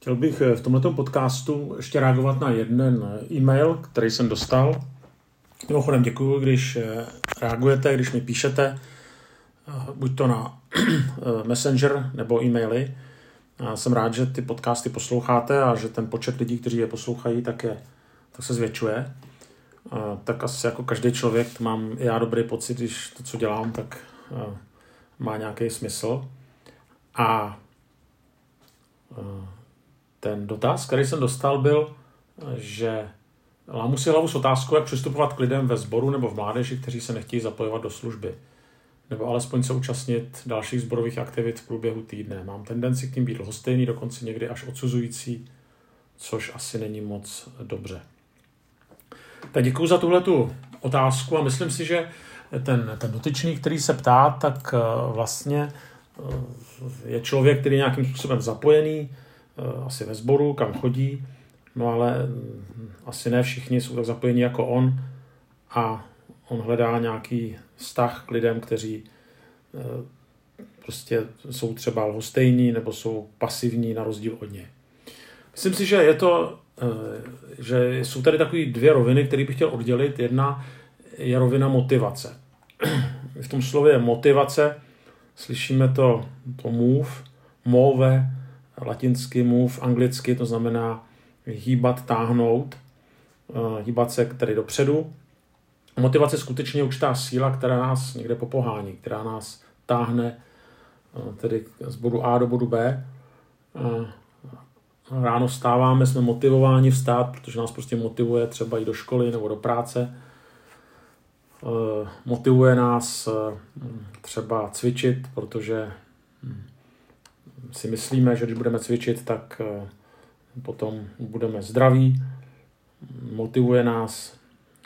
Chtěl bych v tomto podcastu ještě reagovat na jeden e-mail, který jsem dostal. Mimochodem děkuji, když reagujete, když mi píšete, buď to na Messenger nebo e-maily. Jsem rád, že ty podcasty posloucháte a že ten počet lidí, kteří je poslouchají, tak, je, tak se zvětšuje. Tak asi jako každý člověk mám já dobrý pocit, když to, co dělám, tak má nějaký smysl. A ten dotaz, který jsem dostal, byl, že lámu si hlavu s otázkou, jak přistupovat k lidem ve sboru nebo v mládeži, kteří se nechtějí zapojovat do služby. Nebo alespoň se účastnit dalších zborových aktivit v průběhu týdne. Mám tendenci k tím být lhostejný, dokonce někdy až odsuzující, což asi není moc dobře. Tak děkuji za tuhle tu otázku a myslím si, že ten, ten dotyčný, který se ptá, tak eh, vlastně eh, je člověk, který je nějakým způsobem zapojený, asi ve sboru, kam chodí, no ale hm, asi ne všichni jsou tak zapojení jako on a on hledá nějaký vztah k lidem, kteří prostě jsou třeba lhostejní nebo jsou pasivní na rozdíl od něj. Myslím si, že je to, že jsou tady takové dvě roviny, které bych chtěl oddělit. Jedna je rovina motivace. V tom slově motivace slyšíme to, to move, move, latinsky move, anglicky, to znamená hýbat, táhnout, eh, hýbat se tedy dopředu. Motivace je skutečně určitá síla, která nás někde popohání, která nás táhne eh, tedy z bodu A do bodu B. Eh, ráno stáváme, jsme motivováni vstát, protože nás prostě motivuje třeba jít do školy nebo do práce motivuje nás třeba cvičit, protože hm, si myslíme, že když budeme cvičit, tak eh, potom budeme zdraví. Motivuje nás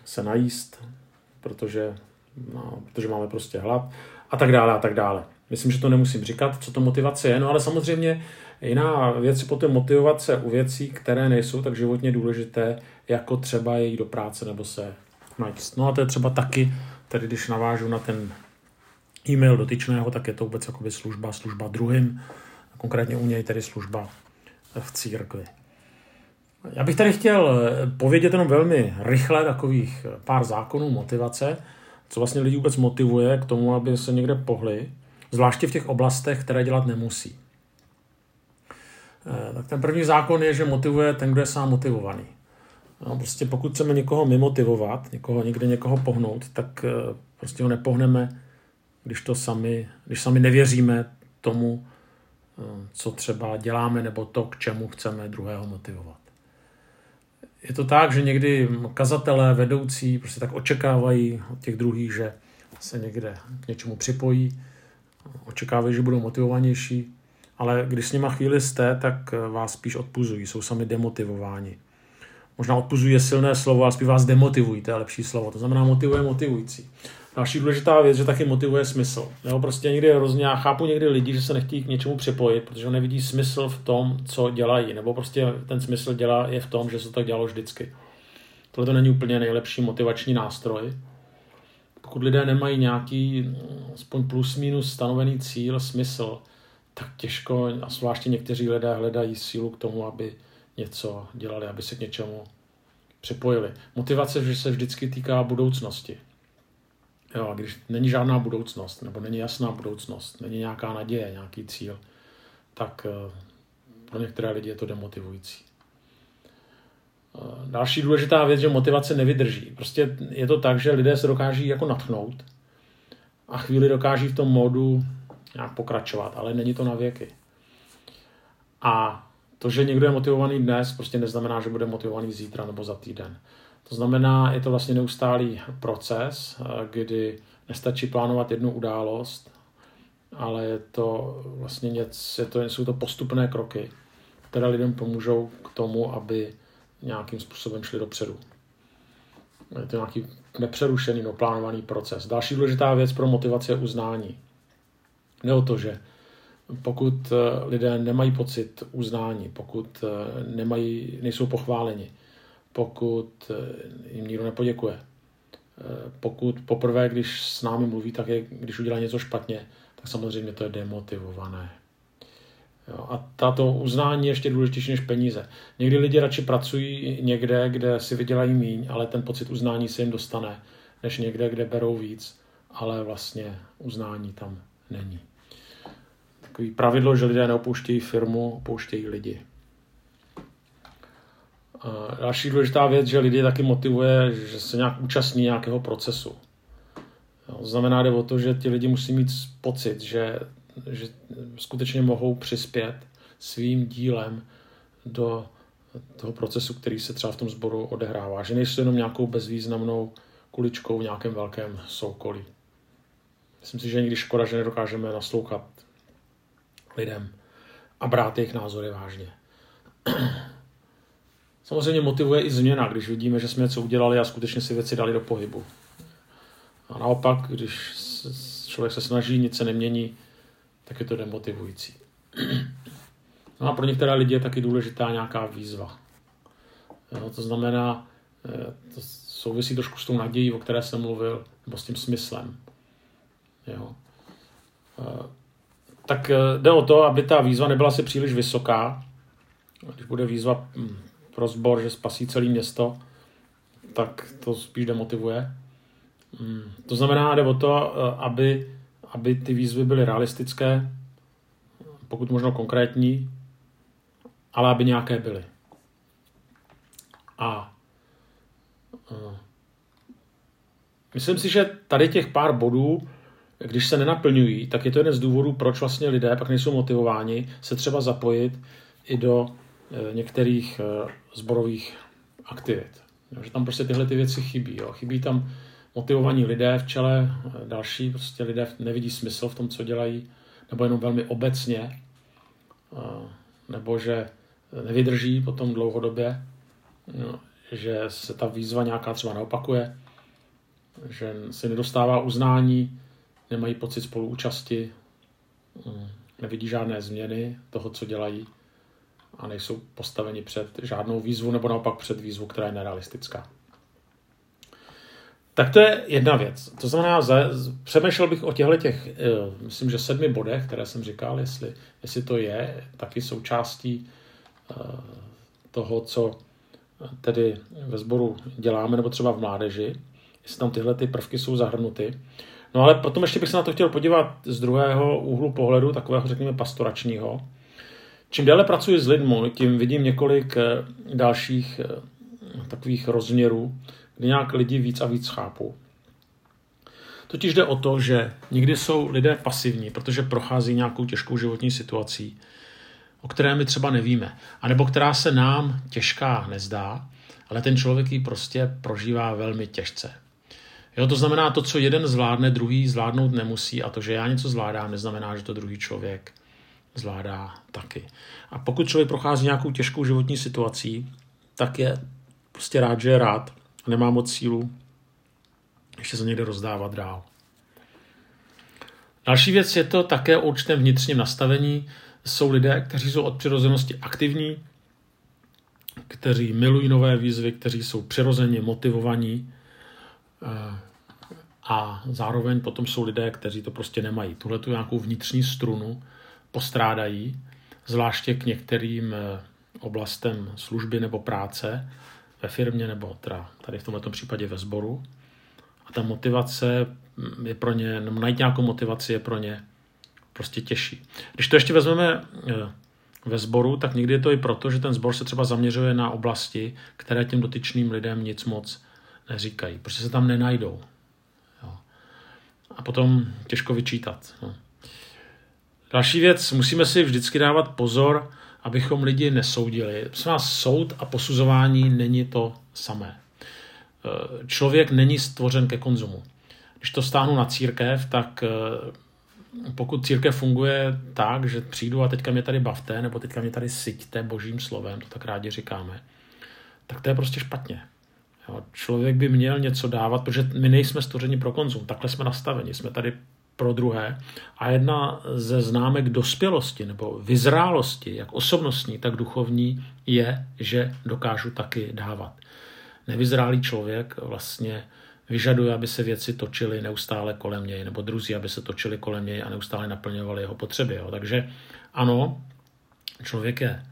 se najíst, protože, no, protože máme prostě hlad a tak dále a tak dále. Myslím, že to nemusím říkat, co to motivace je, no ale samozřejmě jiná věc je potom motivovat se u věcí, které nejsou tak životně důležité, jako třeba jít do práce nebo se najíst. No a to je třeba taky, tedy když navážu na ten e-mail dotyčného, tak je to vůbec jakoby služba, služba druhým, konkrétně u něj tedy služba v církvi. Já bych tady chtěl povědět jenom velmi rychle takových pár zákonů motivace, co vlastně lidi vůbec motivuje k tomu, aby se někde pohli, zvláště v těch oblastech, které dělat nemusí. Eh, tak ten první zákon je, že motivuje ten, kdo je sám motivovaný. No, prostě pokud chceme někoho mimotivovat, někoho někde někoho pohnout, tak eh, prostě ho nepohneme, když to sami, když sami nevěříme tomu, co třeba děláme, nebo to, k čemu chceme druhého motivovat. Je to tak, že někdy kazatelé, vedoucí prostě tak očekávají od těch druhých, že se někde k něčemu připojí, očekávají, že budou motivovanější, ale když s nima chvíli jste, tak eh, vás spíš odpuzují, jsou sami demotivováni možná odpuzují silné slovo, ale spíš vás demotivují, to je lepší slovo. To znamená motivuje motivující. Další důležitá věc, že taky motivuje smysl. Jo, prostě někdy hrozně, já chápu někdy lidi, že se nechtějí k něčemu připojit, protože nevidí smysl v tom, co dělají, nebo prostě ten smysl dělá je v tom, že se tak dělalo vždycky. Tohle to není úplně nejlepší motivační nástroj. Pokud lidé nemají nějaký aspoň plus minus stanovený cíl, smysl, tak těžko, a zvláště někteří lidé hledají sílu k tomu, aby něco dělali, aby se k něčemu připojili. Motivace že se vždycky týká budoucnosti. Jo, a když není žádná budoucnost, nebo není jasná budoucnost, není nějaká naděje, nějaký cíl, tak eh, pro některé lidi je to demotivující. Eh, další důležitá věc, že motivace nevydrží. Prostě je to tak, že lidé se dokáží jako natchnout a chvíli dokáží v tom módu nějak pokračovat, ale není to na věky. A to, že někdo je motivovaný dnes, prostě neznamená, že bude motivovaný zítra nebo za týden. To znamená, je to vlastně neustálý proces, eh, kdy nestačí plánovat jednu událost, ale je to vlastně něco, je to, jsou to postupné kroky, které lidem pomůžou k tomu, aby nějakým způsobem šli dopředu. Je to nějaký nepřerušený, no, plánovaný proces. Další důležitá věc pro motivaci je uznání. Ne o to, že pokud eh, lidé nemají pocit uznání, pokud eh, nemají, nejsou pochváleni, pokud eh, jim nikdo nepoděkuje, pokud poprvé, když s námi mluví, tak je, když udělá něco špatně, tak samozřejmě to je demotivované. Jo, a tato uznání je ještě důležitější než peníze. Někdy lidi radši pracují někde, kde si vydělají míň, ale ten pocit uznání se jim dostane, než někde, kde berou víc, ale vlastně uznání tam není. Takový pravidlo, že lidé neopouštějí firmu, opouštějí lidi. Další důležitá věc, že lidi taky motivuje, že se nějak účastní nějakého procesu. Jo, znamená, jde o to, že ti lidi musí mít pocit, že, že skutečně mohou přispět svým dílem do toho procesu, který se třeba v tom sboru odehrává. Že nejsou jenom nějakou bezvýznamnou kuličkou v nějakém velkém soukolí. Myslím si, že je někdy škoda, že nedokážeme naslouchat lidem a brát jejich názory vážně. Samozřejmě motivuje i změna, když vidíme, že jsme něco udělali a skutečně si věci dali do pohybu. A naopak, když člověk se snaží, nic se nemění, tak je to demotivující. No a pro některé lidi je taky důležitá nějaká výzva. Jo, to znamená, eh, to souvisí trošku s tou nadějí, o které jsem mluvil, nebo s tím smyslem. Jo. Eh, tak eh, jde o to, aby ta výzva nebyla si příliš vysoká. Když bude výzva hm, pro sbor, že spasí celé město, tak to spíš demotivuje. Hmm. To znamená, jde o to, eh, aby, aby ty výzvy byly realistické, pokud možno konkrétní, ale aby nějaké byly. A uh, myslím si, že tady těch pár bodů, když se nenaplňují, tak je to jeden z důvodů, proč vlastně lidé pak nejsou motivováni se třeba zapojit i do některých uh, zborových aktivit. Že tam prostě tyhle ty věci chybí. Jo. Chybí tam motivovaní lidé v čele, další prostě lidé nevidí smysl v tom, co dělají, nebo jenom velmi obecně, nebo že nevydrží potom dlouhodobě, no, že se ta výzva nějaká třeba neopakuje, že si nedostává uznání, nemají pocit spoluúčasti, nevidí žádné změny toho, co dělají a nejsou postaveni před žádnou výzvu nebo naopak před výzvu, která je nerealistická. Tak to je jedna věc. To znamená, přemýšlel bych o těchto těch, eh, myslím, že sedmi bodech, které jsem říkal, jestli, jestli to je taky součástí eh, toho, co tedy ve sboru děláme, nebo třeba v mládeži, jestli tam tyhle ty prvky jsou zahrnuty. No ale potom ještě bych se na to chtěl podívat z druhého úhlu pohledu, takového, řekněme, pastoračního. Čím déle pracuji s lidmi, tím vidím několik eh, dalších takových rozměrů, kdy nějak lidi víc a víc chápou. Totiž jde o to, že někdy jsou lidé pasivní, protože prochází nějakou těžkou životní situací, o které my třeba nevíme, anebo která se nám těžká nezdá, ale ten člověk ji prostě prožívá velmi těžce. Jo, to znamená, to, co jeden zvládne, druhý zvládnout nemusí a to, že já něco zvládám, neznamená, že to druhý člověk zvládá taky. A pokud člověk prochází nějakou těžkou životní situací, tak je prostě rád, že je rád nemá moc sílu ještě se někde rozdávat dál. Další věc je to také o určitém vnitřním nastavení. Jsou lidé, kteří jsou od přirozenosti aktivní, kteří milují nové výzvy, kteří jsou přirozeně motivovaní eh, a zároveň potom jsou lidé, kteří to prostě nemají. Tuhle tu nějakou vnitřní strunu postrádají, zvláště k některým eh, oblastem služby nebo práce, ve firmě nebo teda tady v tomto případě ve sboru. A ta motivace je pro ně, nebo najít nějakou motivaci je pro ně prostě těžší. Když to ještě vezmeme eh, ve sboru, tak někdy je to i proto, že ten sbor se třeba zaměřuje na oblasti, které těm dotyčným lidem nic moc neříkají. Prostě se tam nenajdou. Jo. A potom těžko vyčítat. No. Další věc, musíme si vždycky dávat pozor, abychom lidi nesoudili. Prosím vás, soud a posuzování není to samé. E, člověk není stvořen ke konzumu. Když to stáhnu na církev, tak e, pokud církev funguje tak, že přijdu a teďka mě tady bavte, nebo teďka mě tady syťte božím slovem, to tak rádi říkáme, tak to je prostě špatně. Jo, člověk by měl něco dávat, protože my nejsme stvořeni pro konzum, takhle jsme nastaveni, jsme tady pro druhé. A jedna ze známek dospělosti nebo vyzrálosti, jak osobnostní, tak duchovní, je, že dokážu taky dávat. Nevyzrálý člověk vlastně vyžaduje, aby se věci točily neustále kolem něj, nebo druzí, aby se točili kolem něj a neustále naplňovali jeho potřeby. Jo. Takže ano, Člověk je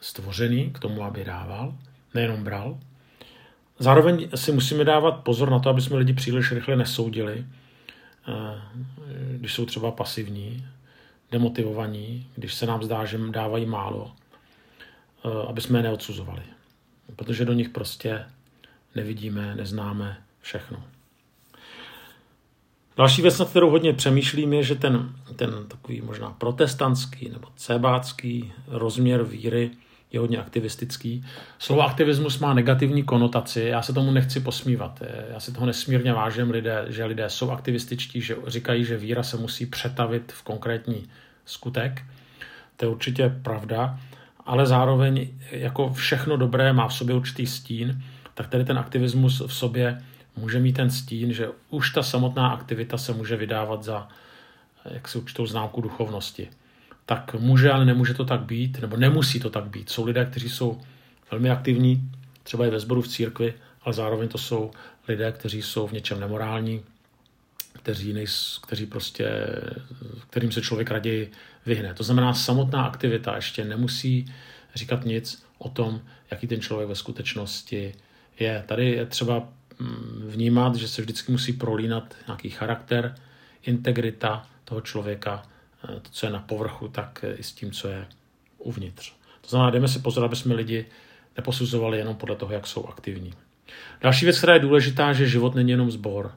stvořený k tomu, aby dával, nejenom bral. Zároveň si musíme dávat pozor na to, aby jsme lidi příliš rychle nesoudili, když jsou třeba pasivní, demotivovaní, když se nám zdá, že dávají málo, eh, aby jsme je neodsuzovali. Protože do nich prostě nevidíme, neznáme všechno. Další věc, na kterou hodně přemýšlím, je, že ten, ten takový možná protestantský nebo cebácký rozměr víry je hodně aktivistický. Slovo aktivismus má negativní konotaci, já se tomu nechci posmívat. Já si toho nesmírně vážím, lidé, že lidé jsou aktivističtí, že říkají, že víra se musí přetavit v konkrétní skutek. To je určitě pravda, ale zároveň jako všechno dobré má v sobě určitý stín, tak tady ten aktivismus v sobě může mít ten stín, že už ta samotná aktivita se může vydávat za jak si určitou známku duchovnosti. Tak může, ale nemůže to tak být, nebo nemusí to tak být. Jsou lidé, kteří jsou velmi aktivní, třeba i ve sboru v církvi, ale zároveň to jsou lidé, kteří jsou v něčem nemorální, kteří, nejs, kteří prostě, kterým se člověk raději vyhne. To znamená, samotná aktivita ještě nemusí říkat nic o tom, jaký ten člověk ve skutečnosti je. Tady je třeba mm, vnímat, že se vždycky musí prolínat nějaký charakter, integrita toho člověka, to, co je na povrchu, tak i s tím, co je uvnitř. To znamená, jdeme si pozor, aby jsme lidi neposuzovali jenom podle toho, jak jsou aktivní. Další věc, která je důležitá, že život není jenom sbor.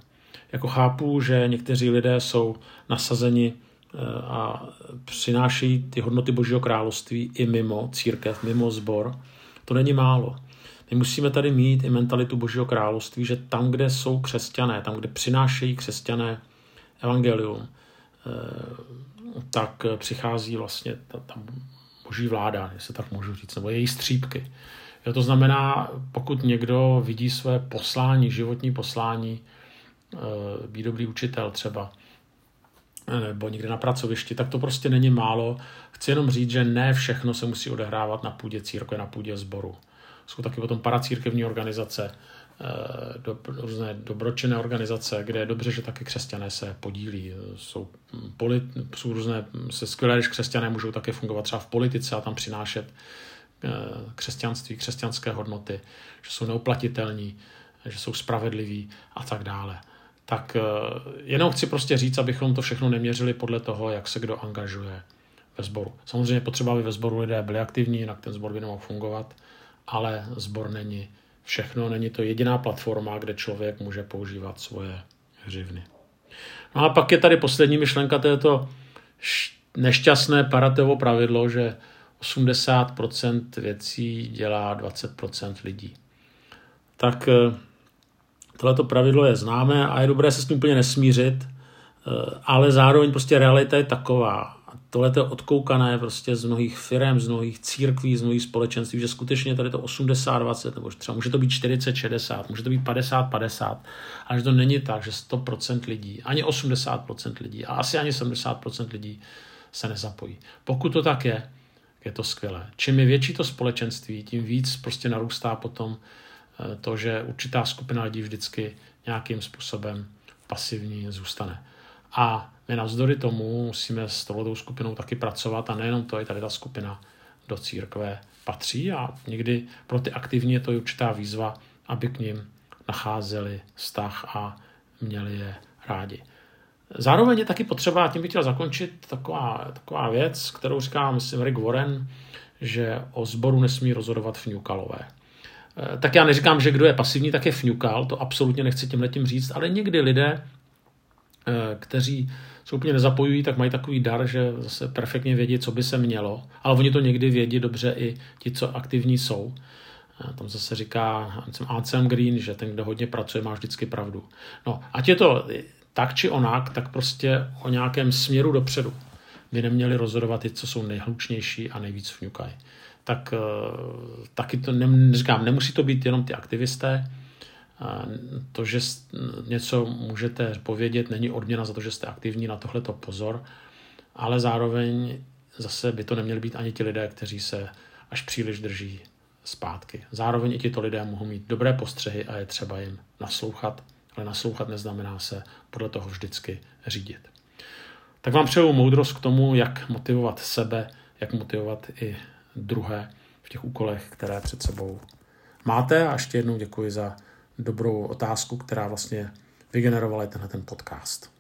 Jako chápu, že někteří lidé jsou nasazeni eh, a přinášejí ty hodnoty Božího království i mimo církev, mimo sbor. To není málo. My musíme tady mít i mentalitu Božího království, že tam, kde jsou křesťané, tam, kde přinášejí křesťané evangelium, eh, tak přichází vlastně ta, ta boží vláda, jestli tak můžu říct, nebo její střípky. Jo, to znamená, pokud někdo vidí své poslání, životní poslání, eh, být dobrý učitel třeba, eh, nebo někde na pracovišti, tak to prostě není málo. Chci jenom říct, že ne všechno se musí odehrávat na půdě církve, na půdě sboru. Jsou taky potom paracírkevní organizace, eh, do, různé dobročinné organizace, kde je dobře, že taky křesťané se podílí. Jsou, polit, jsou různé, se skvělé, když křesťané můžou také fungovat třeba v politice a tam přinášet eh, křesťanství, křesťanské hodnoty, že jsou neuplatitelní, že jsou spravedliví a tak dále. Tak eh, jenom chci prostě říct, abychom to všechno neměřili podle toho, jak se kdo angažuje ve sboru. Samozřejmě potřeba, aby ve sboru lidé byli aktivní, jinak ten sbor by nemohl fungovat ale sbor není všechno, není to jediná platforma, kde člověk může používat svoje hřivny. No a pak je tady poslední myšlenka, to je to nešťastné Paratovo pravidlo, že 80% věcí dělá 20% lidí. Tak eh, tohleto pravidlo je známé a je dobré se s tím úplně nesmířit, eh, ale zároveň prostě realita je taková tohle je odkoukané prostě z mnohých firm, z mnohých církví, z mnohých společenství, že skutečně tady to 80-20, nebo třeba může to být 40-60, může to být 50-50, ale že to není tak, že 100% lidí, ani 80% lidí a asi ani 70% lidí se nezapojí. Pokud to tak je, je to skvělé. Čím je větší to společenství, tím víc prostě narůstá potom eh, to, že určitá skupina lidí vždycky nějakým způsobem pasivní zůstane. A my navzdory tomu musíme s touto skupinou taky pracovat a nejenom to, i tady ta skupina do církve patří a někdy pro ty aktivní je to určitá výzva, aby k ním nacházeli vztah a měli je rádi. Zároveň je taky potřeba, a tím bych chtěl zakončit, taková, taková věc, kterou říká, myslím, Rick Warren, že o sboru nesmí rozhodovat fňukalové. Eh, tak já neříkám, že kdo je pasivní, tak je fňukal, to absolutně nechci tím říct, ale někdy lidé, kteří se úplně nezapojují, tak mají takový dar, že zase perfektně vědí, co by se mělo. Ale oni to někdy vědí dobře i ti, co aktivní jsou. A tam zase říká Anselm Green, že ten, kdo hodně pracuje, má vždycky pravdu. No, ať je to tak či onak, tak prostě o nějakém směru dopředu by neměli rozhodovat ty, co jsou nejhlučnější a nejvíc vňukají. Tak eh, taky to, ne, říkám, nemusí to být jenom ty aktivisté, to, že něco můžete povědět, není odměna za to, že jste aktivní, na tohle to pozor, ale zároveň zase by to neměli být ani ti lidé, kteří se až příliš drží zpátky. Zároveň i tito lidé mohou mít dobré postřehy a je třeba jim naslouchat, ale naslouchat neznamená se podle toho vždycky řídit. Tak vám přeju moudrost k tomu, jak motivovat sebe, jak motivovat i druhé v těch úkolech, které před sebou máte. A ještě jednou děkuji za dobrou otázku, která vlastně vygenerovala tenhle ten podcast.